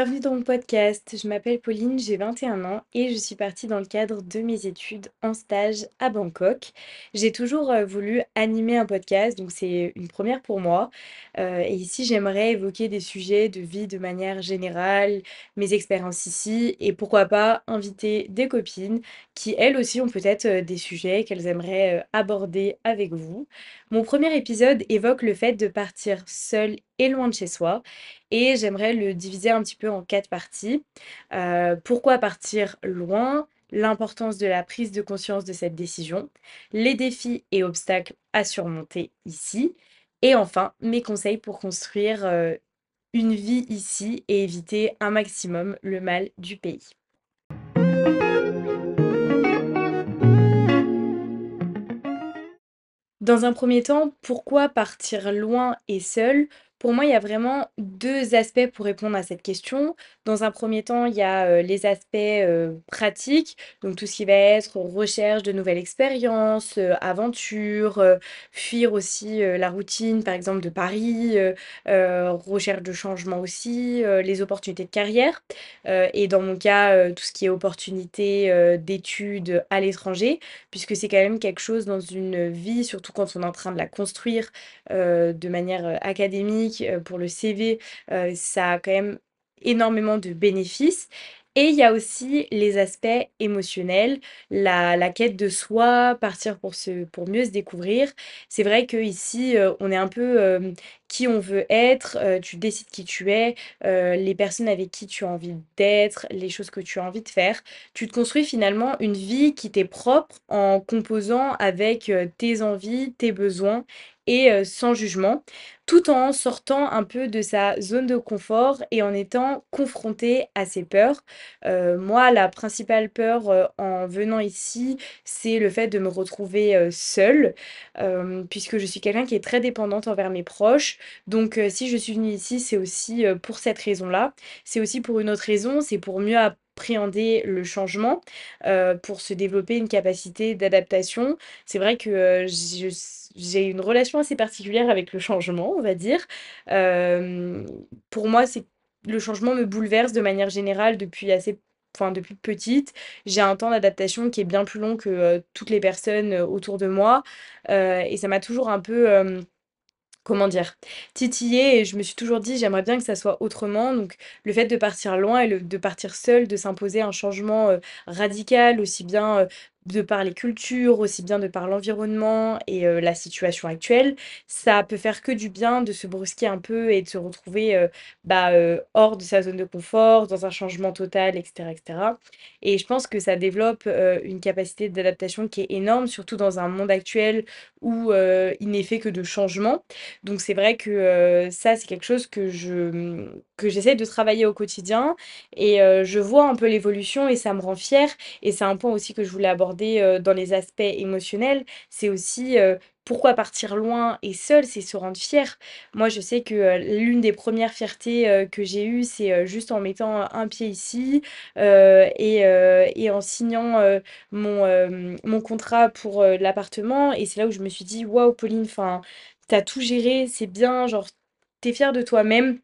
Bienvenue dans mon podcast. Je m'appelle Pauline, j'ai 21 ans et je suis partie dans le cadre de mes études en stage à Bangkok. J'ai toujours euh, voulu animer un podcast, donc c'est une première pour moi. Euh, et ici, j'aimerais évoquer des sujets de vie de manière générale, mes expériences ici et pourquoi pas inviter des copines qui, elles aussi, ont peut-être euh, des sujets qu'elles aimeraient aborder avec vous. Mon premier épisode évoque le fait de partir seule et loin de chez soi et j'aimerais le diviser un petit peu en quatre parties. Euh, pourquoi partir loin? L'importance de la prise de conscience de cette décision, les défis et obstacles à surmonter ici, et enfin mes conseils pour construire euh, une vie ici et éviter un maximum le mal du pays. Dans un premier temps, pourquoi partir loin et seul? Pour moi, il y a vraiment 2 aspects pour répondre à cette question. Dans un premier temps, il y a, les aspects, pratiques, donc tout ce qui va être recherche de nouvelles expériences, heu, aventure, heu, fuir aussi, la routine, par exemple, de Paris, recherche de changement aussi, les opportunités de carrière, et dans mon cas, tout ce qui est opportunités, d'études à l'étranger puisque c'est quand même quelque chose dans une vie, surtout quand on est en train de la construire euh, de manière euh, académique euh, pour le CV, euh, ça a quand même énormément de bénéfices. Et il y a aussi les aspects émotionnels, la, quête de soi, partir pour se, pour mieux se découvrir. C'est vrai qu'ici, on est un peu euh, qui on veut être, euh, tu décides qui tu es, euh, les personnes avec qui tu as envie d'être, les choses que tu as envie de faire. Tu te construis finalement une vie qui t'est propre en composant avec euh, tes envies, tes besoins et euh, sans jugement, tout en sortant un peu de sa zone de confort et en étant confronté à ses peurs. Euh, moi, la principale peur euh, en venant ici, c'est le fait de me retrouver seule, puisque je suis quelqu'un qui est très dépendante envers mes proches. Donc, si je suis venue ici, c'est aussi pour cette raison-là. C'est aussi pour une autre raison, c'est pour mieux appréhender le changement, euh, pour se développer une capacité d'adaptation. C'est vrai que euh, j'ai une relation assez particulière avec le changement, on va dire. Euh, pour moi, c'est le changement me bouleverse de manière générale depuis assez, enfin depuis petite. J'ai un temps d'adaptation qui est bien plus long que toutes les personnes autour de moi, et ça m'a toujours un peu Comment dire? Titillé et je me suis toujours dit: «J'aimerais bien que ça soit autrement», donc le fait de partir loin et de partir seul, de s'imposer un changement, heu, radical, aussi bien, heu, de par les cultures, aussi bien de par l'environnement et heu, la situation actuelle, ça peut faire que du bien de se brusquer un peu et de se retrouver, heu, bah, heu, hors de sa zone de confort, dans un changement total et cetera et je pense que ça développe, une capacité d'adaptation qui est énorme, surtout dans un monde actuel où, il n'est fait que de changements. Donc c'est vrai que, ça, c'est quelque chose que je, que j'essaie de travailler au quotidien et je vois un peu l'évolution et ça me rend fière et c'est un point aussi que je voulais aborder, dans les aspects émotionnels. C'est aussi, pourquoi partir loin et seul? C'est se rendre fier. Moi, je sais que, l'une des premières fiertés, que j'ai eues, c'est, juste en mettant un pied ici, et et en signant, mon, mon contrat pour, l'appartement et c'est là où je me suis dit: «Waouh Pauline, enfin, T'as tout géré, c'est bien, genre, t'es fière de toi-même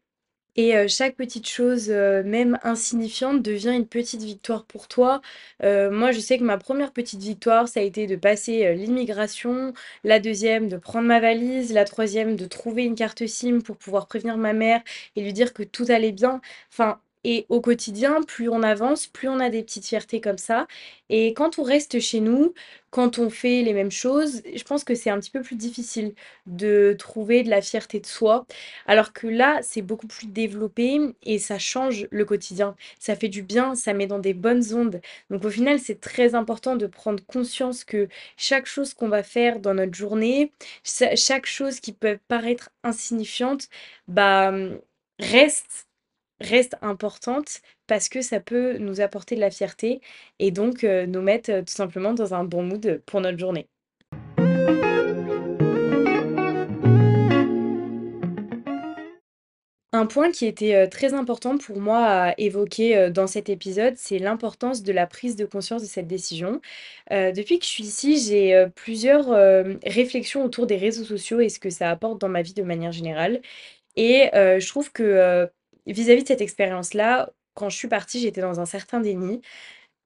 et heu, chaque petite chose, heu, même insignifiante devient une petite victoire pour toi. Heu, moi, je sais que ma première petite victoire, ça a été de passer, l'immigration, la deuxième de prendre ma valise, la troisième de trouver une carte SIM pour pouvoir prévenir ma mère et lui dire que tout allait bien. Enfin et au quotidien, plus on avance, plus on a des petites fiertés comme ça et quand on reste chez nous, quand on fait les mêmes choses, je pense que c'est un petit peu plus difficile de trouver de la fierté de soi alors que là, c'est beaucoup plus développé et ça change le quotidien. Ça fait du bien, ça met dans des bonnes ondes. Donc au final, c'est très important de prendre conscience que chaque chose qu'on va faire dans notre journée, cha- chaque chose qui peut paraître insignifiante, bah reste reste importante parce que ça peut nous apporter de la fierté et donc euh, nous mettre euh, tout simplement dans un bon mood pour notre journée. Un point qui était, heu, très important pour moi à évoquer, dans cet épisode, c'est l'importance de la prise de conscience de cette décision. Depuis que je suis ici, j'ai, plusieurs, réflexions autour des réseaux sociaux et ce que ça apporte dans ma vie de manière générale. Et je trouve que, vis-à-vis de cette expérience-là, quand je suis partie, j'étais dans un certain déni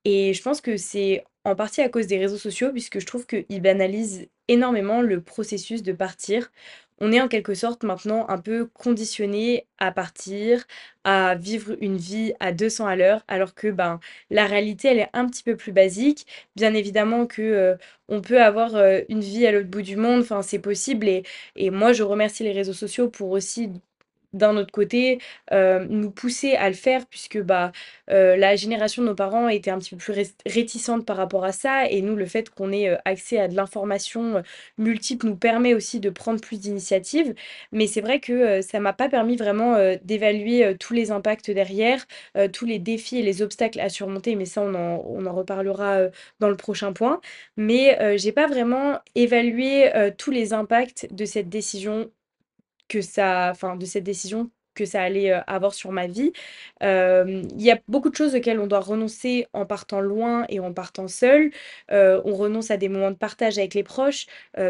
et je pense que c'est en partie à cause des réseaux sociaux puisque je trouve qu'ils banalisent énormément le processus de partir. On est en quelque sorte maintenant un peu conditionné à partir, à vivre une vie à 200 à l'heure, alors que ben, la réalité, elle est un petit peu plus basique. Bien évidemment que euh, on peut avoir euh, une vie à l'autre bout du monde, enfin c'est possible. Et, et moi, je remercie les réseaux sociaux pour aussi d'un autre côté, heu, nous pousser à le faire puisque, bah, heu, la génération de nos parents était un petit peu plus réticente par rapport à ça et nous, le fait qu'on ait, heu, accès à de l'information, multiple nous permet aussi de prendre plus d'initiatives. Mais c'est vrai que, ça m'a pas permis vraiment, d'évaluer, tous les impacts derrière, tous les défis et les obstacles à surmonter, mais ça on en on en reparlera, dans le prochain point. Mais, j'ai pas vraiment évalué, tous les impacts de cette décision que ça enfin, de cette décision que ça allait, avoir sur ma vie. Il y a beaucoup de choses auxquelles on doit renoncer en partant loin et en partant seul. On renonce à des moments de partage avec les proches.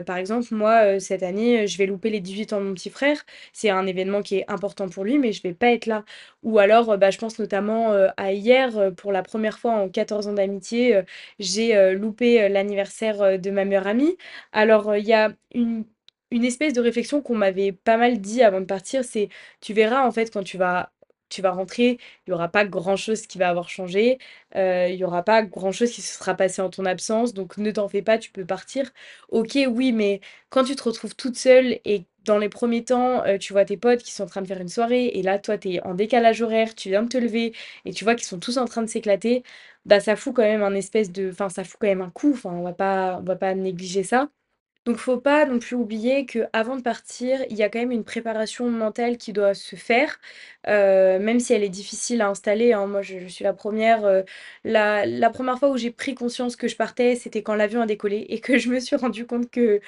Par exemple, moi, cette année, je vais louper les 18 ans de mon petit frère. C'est un événement qui est important pour lui, mais je vais pas être là. Ou alors, bah, je pense notamment, à hier, pour la première fois en 14 ans d'amitié, j'ai, loupé, l'anniversaire, de ma meilleure amie. Alors, il y a une une espèce de réflexion qu'on m'avait pas mal dit avant de partir, c'est: «Tu verras en fait quand tu vas tu vas rentrer, il y aura pas grand-chose qui va avoir changé, heu, il y aura pas grand-chose qui se sera passé en ton absence, donc ne t'en fais pas, tu peux partir». OK, oui, mais quand tu te retrouves toute seule et dans les premiers temps, heu, tu vois tes potes qui sont en train de faire une soirée et là, toi, tu es en décalage horaire, tu viens de te lever et tu vois qu'ils sont tous en train de s'éclater, bah, ça fout quand même un espèce de enfin, ça fout quand même un coup, enfin, on va pas va pas négliger ça. Donc faut pas non plus oublier qu'avant de partir, il y a quand même une préparation mentale qui doit se faire, heu, même si elle est difficile à installer, hein. Moi, je suis la première. re la la 1 fois où j'ai pris conscience que je partais, c'était quand l'avion a décollé et que je me suis rendu compte que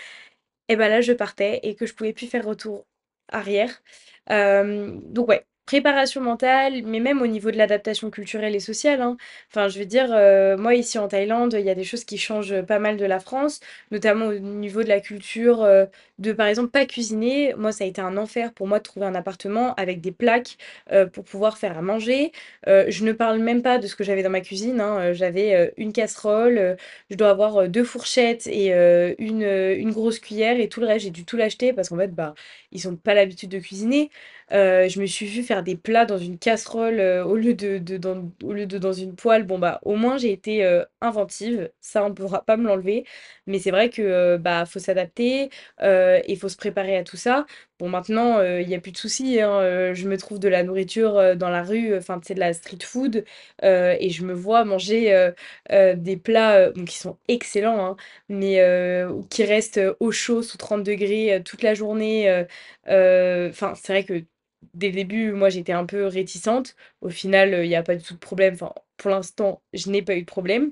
et bah, là, je partais et que je pouvais plus faire retour arrière. Hem, donc ouais, préparation mentale, mais même au niveau de l'adaptation culturelle et sociale, hein. Enfin, je veux dire, heu, moi, ici en Thaïlande, il y a des choses qui changent, pas mal de la France, notamment au niveau de la culture, heu, de, par exemple, pas cuisiner. Moi, ça a été un enfer pour moi de trouver un appartement avec des plaques, heu, pour pouvoir faire à manger. Je ne parle même pas de ce que j'avais dans ma cuisine, hein, j'avais, une casserole, je dois avoir, heu, 2 fourchettes et une, une grosse cuillère et tout le reste, j'ai dû tout l'acheter parce qu'en fait, bah, ils ont pas l'habitude de cuisiner. Heu, je me suis vue faire des plats dans une casserole, heu, au lieu de dans une poêle. Bon, bah, au moins j'ai été, heu, inventive, ça on pourra pas me l'enlever. Mais c'est vrai que, bah, faut s'adapter, et faut se préparer à tout ça. Bon maintenant, heu, il y a plus de soucis, hein, heu, je me trouve de la nourriture, heu, dans la rue, enfin, tu de la street food, et je me vois manger, des plats, qui sont excellents, hein, mais qui restent, au chaud sous 30°, heu, toute la journée, enfin, c'est vrai que Dès le début, moi, j'étais un peu réticente. Au final, il y a pas du tout de problème. Enfin, pour l'instant, je n'ai pas eu de problème.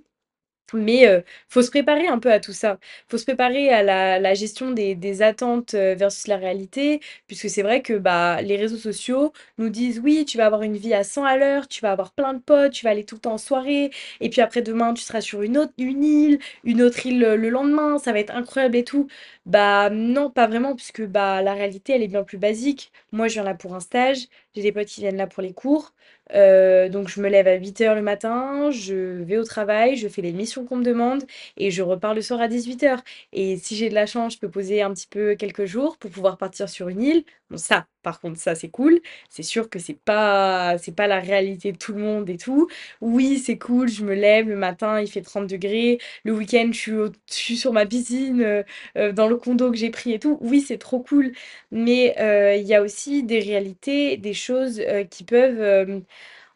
Mais heu, faut se préparer un peu à tout ça. Faut se préparer à la gestion des attentes, heu, versus la réalité, puisque c'est vrai que, bah, les réseaux sociaux nous disent: «Oui, tu vas avoir une vie à 100 à l'heure, tu vas avoir plein de potes, tu vas aller tout le temps en soirée et puis après demain, tu seras sur une autre une île, une autre île, heu, le lendemain, ça va être incroyable et tout». Bah, non, pas vraiment puisque, bah, la réalité, elle est bien plus basique. Moi, je viens là pour un stage, j'ai des potes qui viennent là pour les cours, heu, donc je me lève à huit heures le matin, je vais au travail, je fais les missions qu'on me demande et je repars le soir à dix-huit heures. Et si j'ai de la chance, je peux poser un petit peu quelques jours pour pouvoir partir sur une île. Bon ça, par contre, ça c'est cool. C'est sûr que c'est pas c'est pas la réalité de tout le monde et tout. Oui, c'est cool, je me lève le matin, il fait 30°, le week-end, je suis sur ma piscine, heu heu, dans le condo que j'ai pris et tout. Oui, c'est trop cool, mais heu, il y a aussi des réalités, des choses, qui peuvent,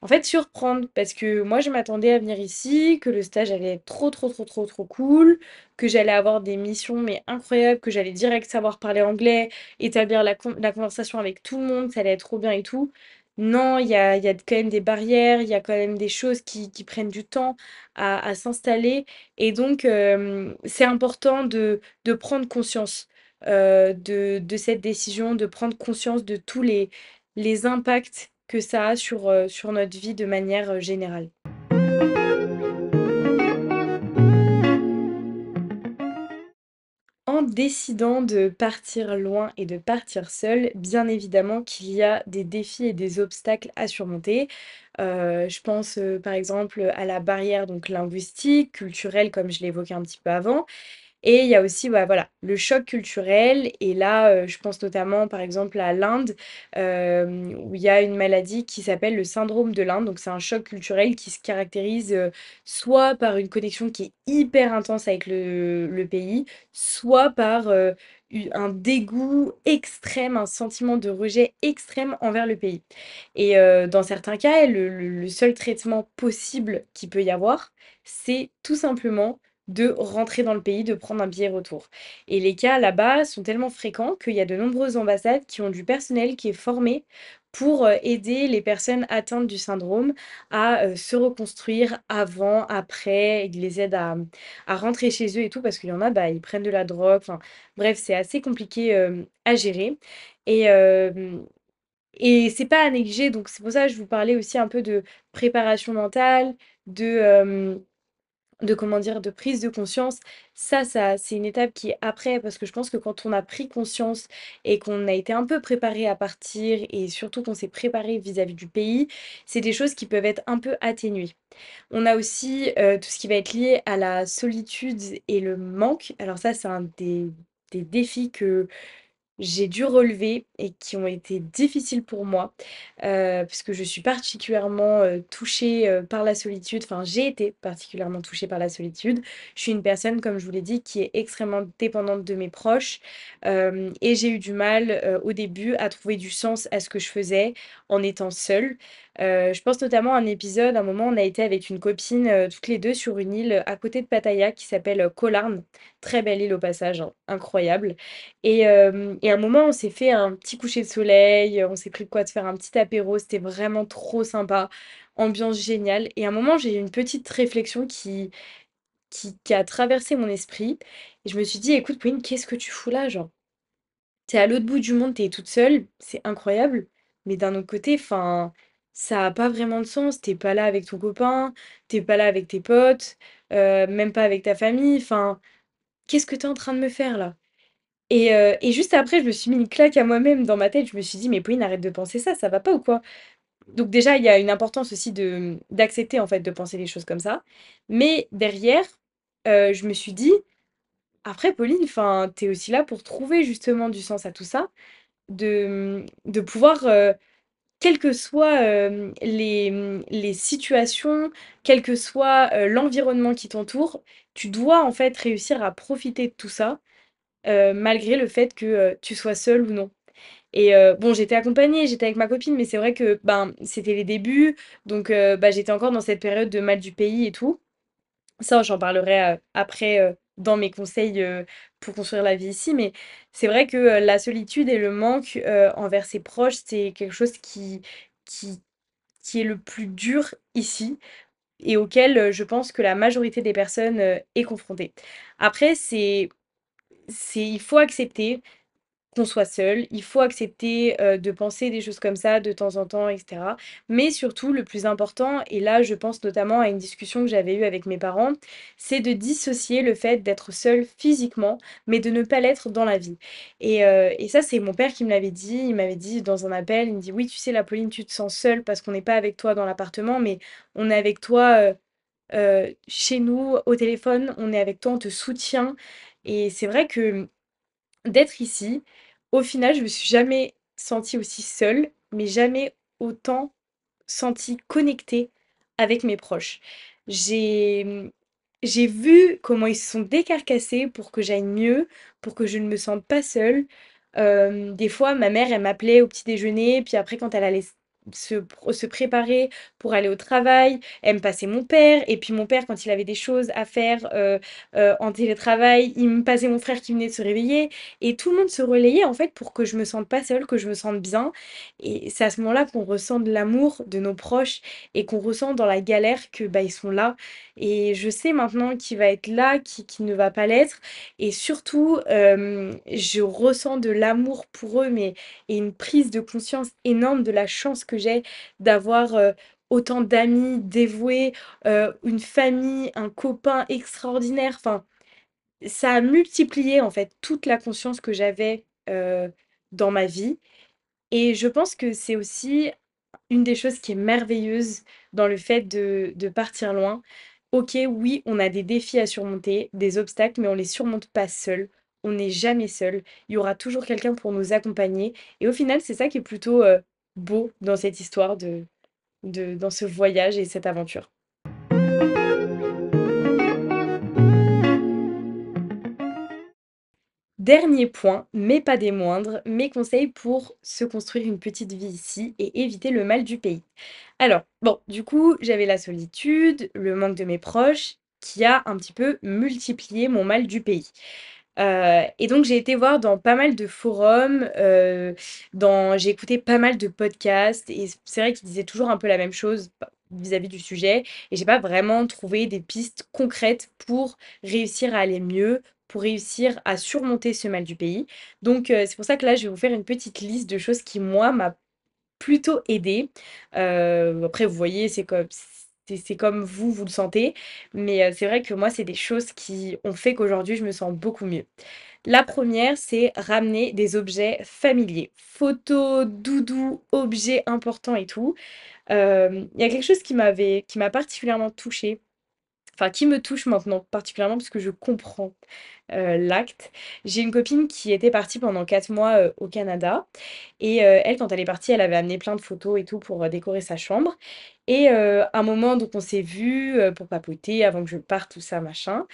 en fait, surprendre parce que moi, je m'attendais à venir ici, que le stage allait être trop, trop, trop, trop, trop cool, que j'allais avoir des missions mais incroyables, que j'allais direct savoir parler anglais, établir la con la conversation avec tout le monde, ça allait être trop bien et tout. Non, il y a y a quand même des barrières, il y a quand même des choses qui prennent du temps à s'installer et donc hem, c'est important de prendre conscience, heu, de cette décision, de prendre conscience de tous les impacts que ça a sur, heu, sur notre vie de manière, heu, générale. En décidant de partir loin et de partir seule, bien évidemment qu'il y a des défis et des obstacles à surmonter. Heu, je pense, par exemple, à la barrière donc linguistique, culturelle, comme je évoqué un petit peu avant et il y a aussi, bah, voilà, le choc culturel et là, heu, je pense notamment, par exemple, à l'Inde, hem, où il y a une maladie qui s'appelle le syndrome de l'Inde. Donc c'est un choc culturel qui se caractérise, heu, soit par une connexion qui est hyper intense avec le pays, soit par, un dégoût extrême, un sentiment de rejet extrême envers le pays et dans certains cas, le le seul traitement possible qu'il peut y avoir, c'est tout simplement de rentrer dans le pays, de prendre un billet retour. Et les cas là-bas sont tellement fréquents qu'il y a de nombreuses ambassades qui ont du personnel qui est formé pour euh, aider les personnes atteintes du syndrome à euh, se reconstruire avant, après, ils les aident à, à rentrer chez eux et tout, parce qu'il y en a, bah, ils prennent de la drogue, enfin bref, c'est assez compliqué à gérer. Et, euh, et c'est pas à négliger, donc c'est pour ça que je vous parlais aussi un peu de préparation mentale, de de comment dire, de prise de conscience, ça ça c'est une étape qui est après parce que je pense que quand on a pris conscience et qu'on a été un peu préparé à partir et surtout qu'on s'est préparé vis-à-vis du pays, c'est des choses qui peuvent être un peu atténuées. On a aussi, heu, tout ce qui va être lié à la solitude et le manque. Alors ça, c'est un des des défis que j'ai dû relever et qui ont été difficiles pour moi, heu, puisque je suis particulièrement, heu, touchée, heu, par la solitude. Enfin, j'ai été particulièrement touchée par la solitude. Je suis une personne, comme je vous l'ai dit, qui est extrêmement dépendante de mes proches, et j'ai eu du mal, au début à trouver du sens à ce que je faisais en étant seule. Heu, je pense notamment à un épisode, un moment, on a été avec une copine, heu, toutes les 2 sur une île, à côté de Pattaya qui s'appelle, heu. Très belle île au passage, hein, incroyable et à un moment, on s'est fait un petit coucher de soleil, on s'est pris de quoi de faire un petit apéro, c'était vraiment trop sympa, ambiance géniale et à un moment, j'ai eu une petite réflexion qui qui a traversé mon esprit et je me suis dit: «Écoute Pauline, qu'est-ce que tu fous là, genre?» T'es à l'autre bout du monde, t'es toute seule, c'est incroyable, mais d'un autre côté, enfin, ça a pas vraiment de sens. T'es pas là avec ton copain, t'es pas là avec tes potes, heu, même pas avec ta famille, enfin, qu'est-ce que t'es en train de me faire là? Et heu et juste après, je me suis mis une claque à moi-même dans ma tête. Je me suis dit: «Mais Pauline, arrête de penser ça, ça va pas ou quoi?» donc déjà, il y a une importance aussi d'accepter, en fait, de penser les choses comme ça. Mais derrière, heu, je me suis dit: «Après Pauline, enfin, t'es aussi là pour trouver justement du sens à tout ça, de, de pouvoir, quelles que soient, hem, les, situations, quel que soit, heu, l'environnement qui t'entoure, tu dois, en fait, réussir à profiter de tout ça, heu, malgré le fait que, tu sois seule ou non». Et bon, j'étais accompagnée, j'étais avec ma copine, mais c'est vrai que, ben, c'était les débuts, donc bah, j'étais encore dans cette période de mal du pays et tout. Ça, j'en parlerai, après, dans mes conseils, pour construire la vie ici, mais c'est vrai que, la solitude et le manque, envers ses proches, c'est quelque chose qui est le plus dur ici et auquel, je pense que la majorité des personnes, est confrontée. Après, c'est c'est il faut accepter qu'on soit seul, il faut accepter, heu, de penser des choses comme ça de temps en temps et cetera. Mais surtout, le plus important et là, je pense notamment à une discussion que j'avais eue avec mes parents, c'est de dissocier le fait d'être seul physiquement, mais de ne pas l'être dans la vie. Et heu et ça, c'est mon père qui me l'avait dit. Il m'avait dit dans un appel, il me dit: «Oui, tu sais, la Pauline, tu te sens seule parce qu'on n'est pas avec toi dans l'appartement, mais on est avec toi, heu, chez nous, au téléphone, on est avec toi, on te soutient». Et c'est vrai que D'être ici, au final, je me suis jamais sentie aussi seule, mais jamais autant sentie connectée avec mes proches. J'ai, vu comment ils se sont décarcassés pour que j'aille mieux, pour que je ne me sente pas seule. Hem, des fois, ma mère, elle m'appelait au petit déjeuner, puis après quand elle allait se se préparer pour aller au travail, elle me passait mon père et puis mon père, quand il avait des choses à faire, heu heu, en télétravail, il me passait mon frère qui venait de se réveiller et tout le monde se relayait, en fait, pour que je me sente pas seule, que je me sente bien et c'est à ce moment-là qu'on ressent de l'amour de nos proches et qu'on ressent dans la galère que, bah, ils sont là et je sais maintenant qui va être là, qui qui ne va pas l'être et surtout, hem, je ressens de l'amour pour eux, mais et une prise de conscience énorme de la chance que j'ai d'avoir, heu, autant d'amis dévoués, heu, une famille, un copain extraordinaire. Enfin, ça a multiplié en fait toute la conscience que j'avais, dans ma vie et je pense que c'est aussi une des choses qui est merveilleuse dans le fait de de partir loin. OK, oui, on a des défis à surmonter, des obstacles, mais on les surmonte pas seul. On n'est jamais seul. Il y aura toujours quelqu'un pour nous accompagner et au final, c'est ça qui est plutôt, heu, beau dans cette histoire de dans ce voyage et cette aventure. Dernier point, mais pas des moindres, mes conseils pour se construire une petite vie ici et éviter le mal du pays. Alors, bon, du coup, j'avais la solitude, le manque de mes proches, qui a un petit peu multiplié mon mal du pays. Heu et donc j'ai été voir dans pas mal de forums, heu, dans j'ai écouté pas mal de podcasts et c'est vrai qu'ils disaient toujours un peu la même chose bah, vis-à-vis du sujet et j'ai pas vraiment trouvé des pistes concrètes pour réussir à aller mieux, pour réussir à surmonter ce mal du pays. Donc heu, c'est pour ça que là, je vais vous faire une petite liste de choses qui, moi, m'a plutôt aidée. Heu, après vous voyez, c'est comme c'est comme vous, vous le sentez, mais heu, c'est vrai que moi, c'est des choses qui ont fait qu'aujourd'hui, je me sens beaucoup mieux. La première, c'est ramener des objets familiers, photos, doudous, objets importants et tout. Il y a quelque chose qui m'avait qui m'a particulièrement touchée, enfin qui me touche maintenant particulièrement parce que je comprends, heu, l'acte. J'ai une copine qui était partie pendant 4 mois, heu, au Canada. Et heu, elle, quand elle est partie, elle avait amené plein de photos et tout pour, décorer sa chambre. Et heu, un moment donc on s'est heu, pour papoter avant que je parte, tout ça machin.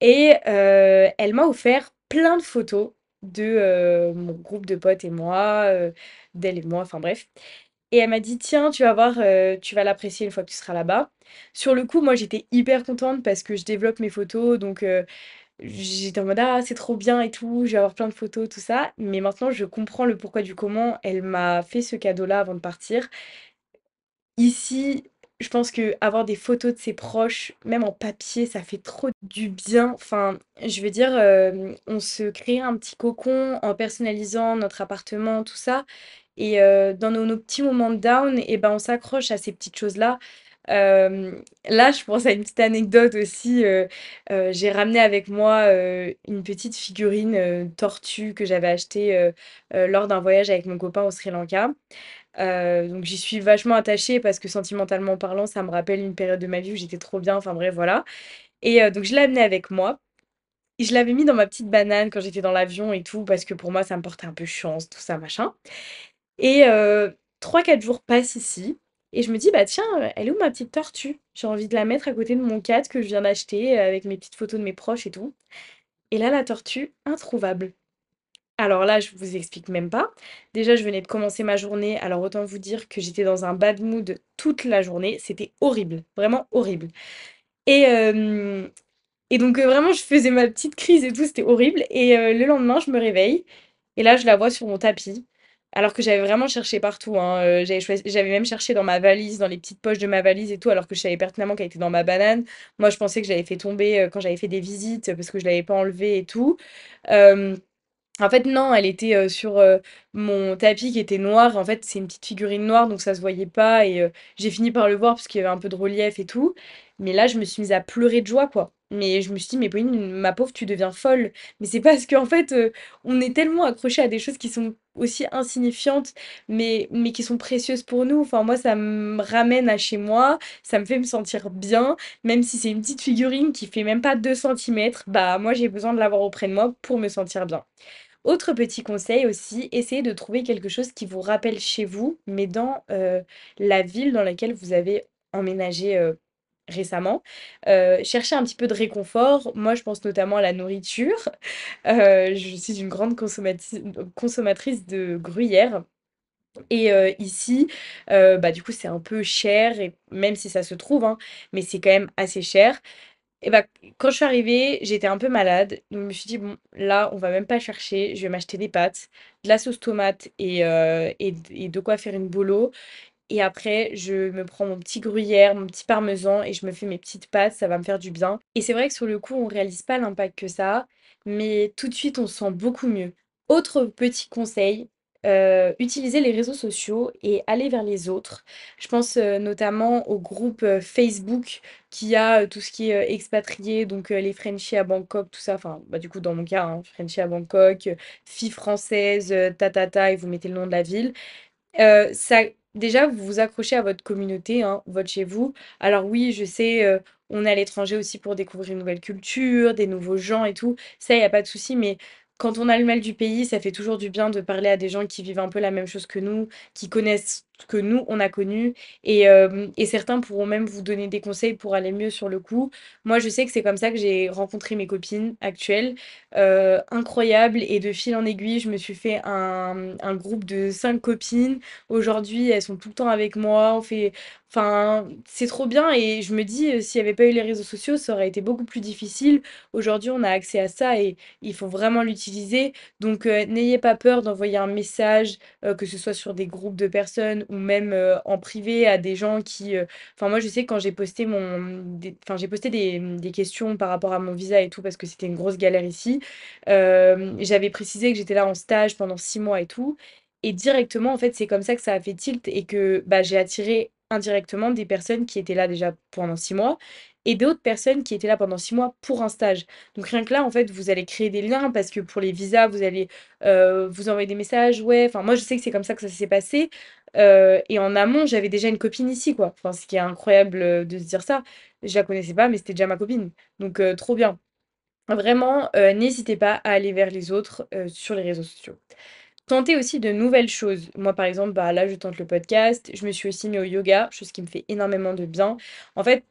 Et elle m'a offert plein de photos de, mon groupe de potes et moi, d'elle et moi, enfin bref et elle m'a dit: «Tiens, tu vas voir, heu, tu vas l'apprécier une fois que tu seras là-bas». Sur le coup, moi, j'étais hyper contente parce que je développe mes photos donc heu, j'étais en mode: «Ah, c'est trop bien et tout, je vais avoir plein de photos, tout ça». Mais maintenant, je comprends le pourquoi du comment elle m'a fait ce cadeau-là avant de partir. Ici, je pense qu'avoir des photos de ses proches, même en papier, ça fait trop du bien. Enfin, je veux dire, hem, on se crée un petit cocon en personnalisant notre appartement, tout ça et heu, dans nos petits moments de down et ben, on s'accroche à ces petites choses-là. Là, je pense à une petite anecdote aussi, heu heu, j'ai ramené avec moi, une petite figurine, tortue que j'avais achetée, lors d'un voyage avec mon copain au Sri Lanka. Donc j'y suis vachement attachée parce que sentimentalement parlant, ça me rappelle une période de ma vie où j'étais trop bien, enfin bref, voilà et donc je l'ai amenée avec moi et je l'avais mis dans ma petite banane quand j'étais dans l'avion et tout parce que pour moi, ça me portait un peu chance, tout ça, machin et heu, 3-4 jours passent ici et je me dis: «Bah tiens, elle est où ma petite tortue? J'ai envie de la mettre à côté de mon cadre que je viens d'acheter, heu, avec mes petites photos de mes proches et tout» et là, la tortue, introuvable. Alors là, je vous explique même pas. Déjà, je venais de commencer ma journée, alors autant vous dire que j'étais dans un bad mood toute la journée. C'était horrible, vraiment horrible. Et, hem, et donc, heu, vraiment, je faisais ma petite crise et tout, c'était horrible. Et le lendemain, je me réveille et là, je la vois sur mon tapis, alors que j'avais vraiment cherché partout, hein. Heu, j'avais j'avais même cherché dans ma valise, dans les petites poches de ma valise et tout, alors que je savais pertinemment qu'elle était dans ma banane. Moi, je pensais que je l'avais fait tomber, heu, quand j'avais fait des visites, parce que je l'avais pas enlevée et tout. En fait, non, elle était, heu, sur, mon tapis qui était noir. En fait, c'est une petite figurine noire, donc ça se voyait pas et j'ai fini par le voir parce qu'il y avait un peu de relief et tout. Mais là, je me suis mise à pleurer de joie, quoi. Mais je me suis dit: «Mais Pauline, ma pauvre, tu deviens folle». Mais c'est parce qu'en fait, on est tellement accroché à des choses qui sont aussi insignifiantes, mais mais qui sont précieuses pour nous. Enfin, moi, ça me ramène à chez moi, ça me fait me sentir bien, même si c'est une petite figurine qui fait même pas 2 centimètres, bah, moi, j'ai besoin de l'avoir auprès de moi pour me sentir bien. Autre petit conseil aussi, essayez de trouver quelque chose qui vous rappelle chez vous, mais dans, heu, la ville dans laquelle vous avez emménagé, heu, récemment. Heu, cherchez un petit peu de réconfort. Moi, je pense notamment à la nourriture. Heu, je suis une grande consommatrice de gruyère et heu, ici, bah, du coup, c'est un peu cher et même si ça se trouve, hein, mais c'est quand même assez cher. Et bah, quand je suis arrivée, j'étais un peu malade, donc je me suis dit: «Bon, là, on va même pas chercher, je vais m'acheter des pâtes, de la sauce tomate et et et de quoi faire une bolo et après je me prends mon petit gruyère, mon petit parmesan et je me fais mes petites pâtes, ça va me faire du bien» et c'est vrai que sur le coup, on réalise pas l'impact que ça a, mais tout de suite, on se sent beaucoup mieux. Autre petit conseil, heu, utiliser les réseaux sociaux et aller vers les autres. Je pense, heu, notamment au groupe, heu, Facebook qui a, heu, tout ce qui est, heu, expatriés, donc les Frenchies à Bangkok, tout ça. Enfin, bah, du coup, dans mon cas, hein, à Bangkok, heu, filles françaises, heu, ta et vous mettez le nom de la ville. Ça déjà, vous vous accrochez à votre communauté, hein, votre chez vous. Alors oui, je sais, heu, on est à l'étranger aussi pour découvrir une nouvelle culture, des nouveaux gens et tout. Ça, il y a pas de souci, mais quand on a le mal du pays, ça fait toujours du bien de parler à des gens qui vivent un peu la même chose que nous, qui connaissent que nous, on a connu et hem et certains pourront même vous donner des conseils pour aller mieux sur le coup. Moi, je sais que c'est comme ça que j'ai rencontré mes copines actuelles, heu, incroyables et de fil en aiguille, je me suis fait un un groupe de 5 copines Aujourd'hui, elles sont tout le temps avec moi, on fait enfin, c'est trop bien et je me dis, heu, s'il y avait pas eu les réseaux sociaux, ça aurait été beaucoup plus difficile. Aujourd'hui, on a accès à ça et il faut vraiment l'utiliser. Donc, heu, n'ayez pas peur d'envoyer un message, que ce soit sur des groupes de personnes ou même, en privé à des gens qui, enfin moi, je sais quand j'ai posté mon des enfin, j'ai posté des, des questions par rapport à mon visa et tout parce que c'était une grosse galère ici. J'avais précisé que j'étais là en stage pendant 6 mois et tout et directement, en fait, c'est comme ça que ça a fait tilt et que, bah, j'ai attiré indirectement des personnes qui étaient là déjà pendant 6 mois et d'autres personnes qui étaient là pendant 6 mois pour un stage. Donc rien que là, en fait, vous allez créer des liens parce que pour les visas, vous allez, vous envoyer des messages, ouais, enfin moi je sais que c'est comme ça que ça s'est passé, heu et en amont, j'avais déjà une copine ici, quoi. Enfin, ce qui est incroyable, heu, de se dire ça. Je la connaissais pas, mais c'était déjà ma copine. Donc heu, trop bien. Vraiment, n'hésitez pas à aller vers les autres, sur les réseaux sociaux. Tenter aussi de nouvelles choses. Moi, par exemple, bah, là, je tente le podcast. Je me suis aussi mis au yoga, chose qui me fait énormément de bien. En fait,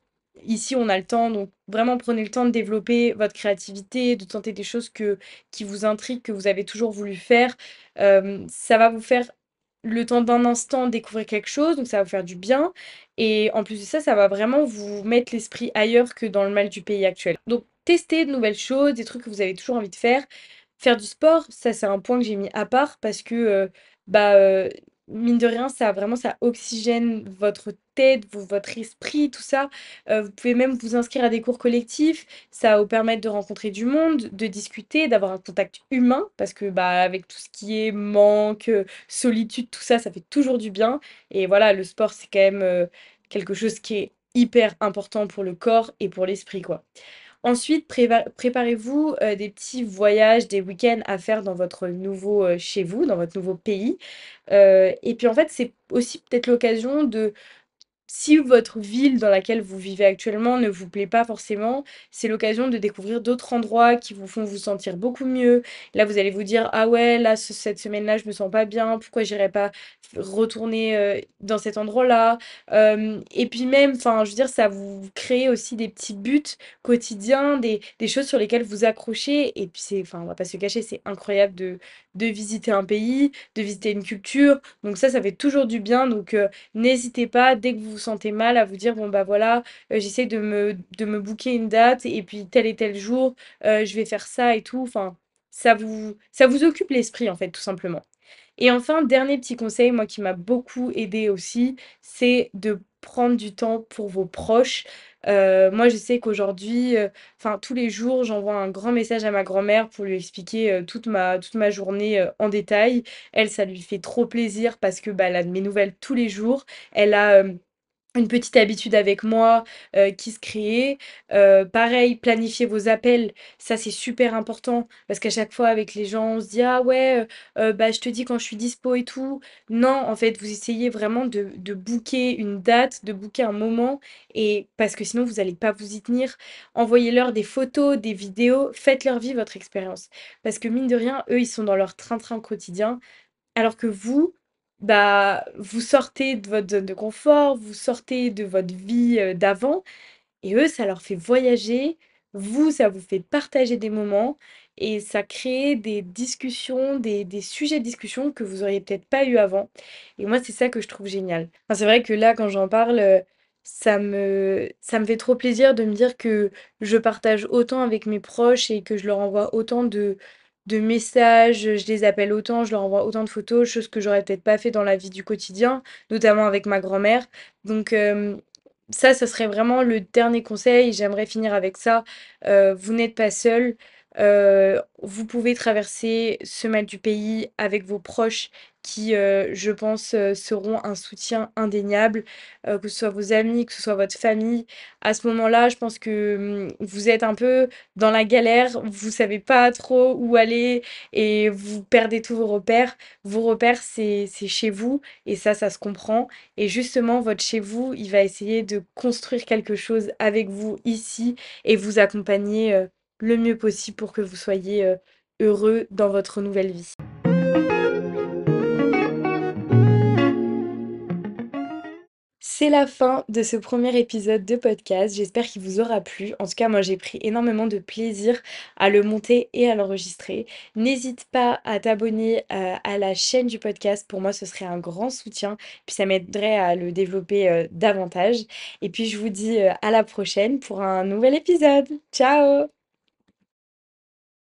ici, on a le temps, donc vraiment prenez le temps de développer votre créativité, de tenter des choses que, qui vous intriguent, que vous avez toujours voulu faire. Euh, ça va vous faire le temps d'un instant découvrir quelque chose, donc ça va vous faire du bien. Et en plus de ça, ça va vraiment vous mettre l'esprit ailleurs que dans le mal du pays actuel. Donc, testez de nouvelles choses, des trucs que vous avez toujours envie de faire. Faire du sport, ça, c'est un point que j'ai mis à part parce que, heu, bah, heu, mine de rien, ça vraiment ça oxygène votre tête, vo votre esprit, tout ça. Heu, vous pouvez même vous inscrire à des cours collectifs. Ça va vous permettre de rencontrer du monde, de discuter, d'avoir un contact humain parce que, bah, avec tout ce qui est manque, heu, solitude, tout ça, ça fait toujours du bien et voilà, le sport, c'est quand même, heu, quelque chose qui est hyper important pour le corps et pour l'esprit, quoi. Ensuite, préparez-vous, heu, des petits voyages, des week-ends à faire dans votre nouveau, heu, chez vous, dans votre nouveau pays, heu et puis, en fait, c'est aussi peut-être l'occasion de si votre ville dans laquelle vous vivez actuellement ne vous plaît pas forcément, c'est l'occasion de découvrir d'autres endroits qui vous font vous sentir beaucoup mieux. Là, vous allez vous dire: «Ah ouais, là, ce cette semaine-là, je me sens pas bien, pourquoi j'irais pas retourner, dans cet endroit-là?» et puis même, enfin, je veux dire, ça vous crée aussi des petits buts quotidiens, des des choses sur lesquelles vous accrochez et puis c'est enfin, on va pas se cacher, c'est incroyable de de visiter un pays, de visiter une culture, donc ça, ça fait toujours du bien, donc N'hésitez pas, dès que vous sentez mal, à vous dire: «Bon, bah, voilà, heu, j'essaie de me de me booker une date et puis tel et tel jour, heu, je vais faire ça et tout». Enfin, ça vous ça vous occupe l'esprit, en fait, tout simplement. Et enfin, dernier petit conseil, moi, qui m'a beaucoup aidé aussi, c'est de prendre du temps pour vos proches. Heu, moi, je sais qu'aujourd'hui, enfin, tous les jours, j'envoie un grand message à ma grand-mère pour lui expliquer, toute ma toute ma journée, en détail. Elle, ça lui fait trop plaisir parce que, bah, elle a de mes nouvelles tous les jours. Elle a, une petite habitude avec moi, heu, qui se crée. Heu, pareil, planifier vos appels, ça c'est super important parce qu'à chaque fois avec les gens, on se dit: «Ah ouais, heu heu, bah, je te dis quand je suis dispo et tout». Non, en fait, vous essayez vraiment de de booker une date, de booker un moment et parce que sinon vous allez pas vous y tenir. Envoyez-leur des photos, des vidéos, faites-leur vivre votre expérience. Parce que mine de rien, eux, ils sont dans leur train-train quotidien alors que vous, bah, vous sortez de votre zone de confort, vous sortez de votre vie, heu, d'avant et eux, ça leur fait voyager. Vous, ça vous fait partager des moments et ça crée des discussions, des des sujets de discussion que vous auriez peut-être pas eu avant et moi, c'est ça que je trouve génial. C'est vrai que là, quand j'en parle, ça me ça me fait trop plaisir de me dire que je partage autant avec mes proches et que je leur envoie autant de de messages, je les appelle autant, je leur envoie autant de photos, chose que j'aurais peut-être pas fait dans la vie du quotidien, notamment avec ma grand-mère. Donc, hem, ça, ça serait vraiment le dernier conseil. J'aimerais finir avec ça. Heu, vous n'êtes pas seul. Heu, vous pouvez traverser ce mal du pays avec vos proches qui, heu, je pense, heu, seront un soutien indéniable, heu, que ce soit vos amis, que ce soit votre famille. À ce moment-là, je pense que, mmh, vous êtes un peu dans la galère, vous savez pas trop où aller et vous perdez tous vos repères. Vos repères, c'est chez vous et ça, ça se comprend et justement, votre chez vous, il va essayer de construire quelque chose avec vous ici et vous accompagner, le mieux possible pour que vous soyez, heu, heureux dans votre nouvelle vie. C'est la fin de ce premier épisode de podcast. J'espère qu'il vous aura plu. En tout cas, moi, j'ai pris énormément de plaisir à le monter et à l'enregistrer. N'hésite pas à t'abonner euh, à la chaîne du podcast. Pour moi, ce serait un grand soutien. Puis ça m'aiderait à le développer euh, davantage. Et puis, je vous dis euh, à la prochaine pour un nouvel épisode. Ciao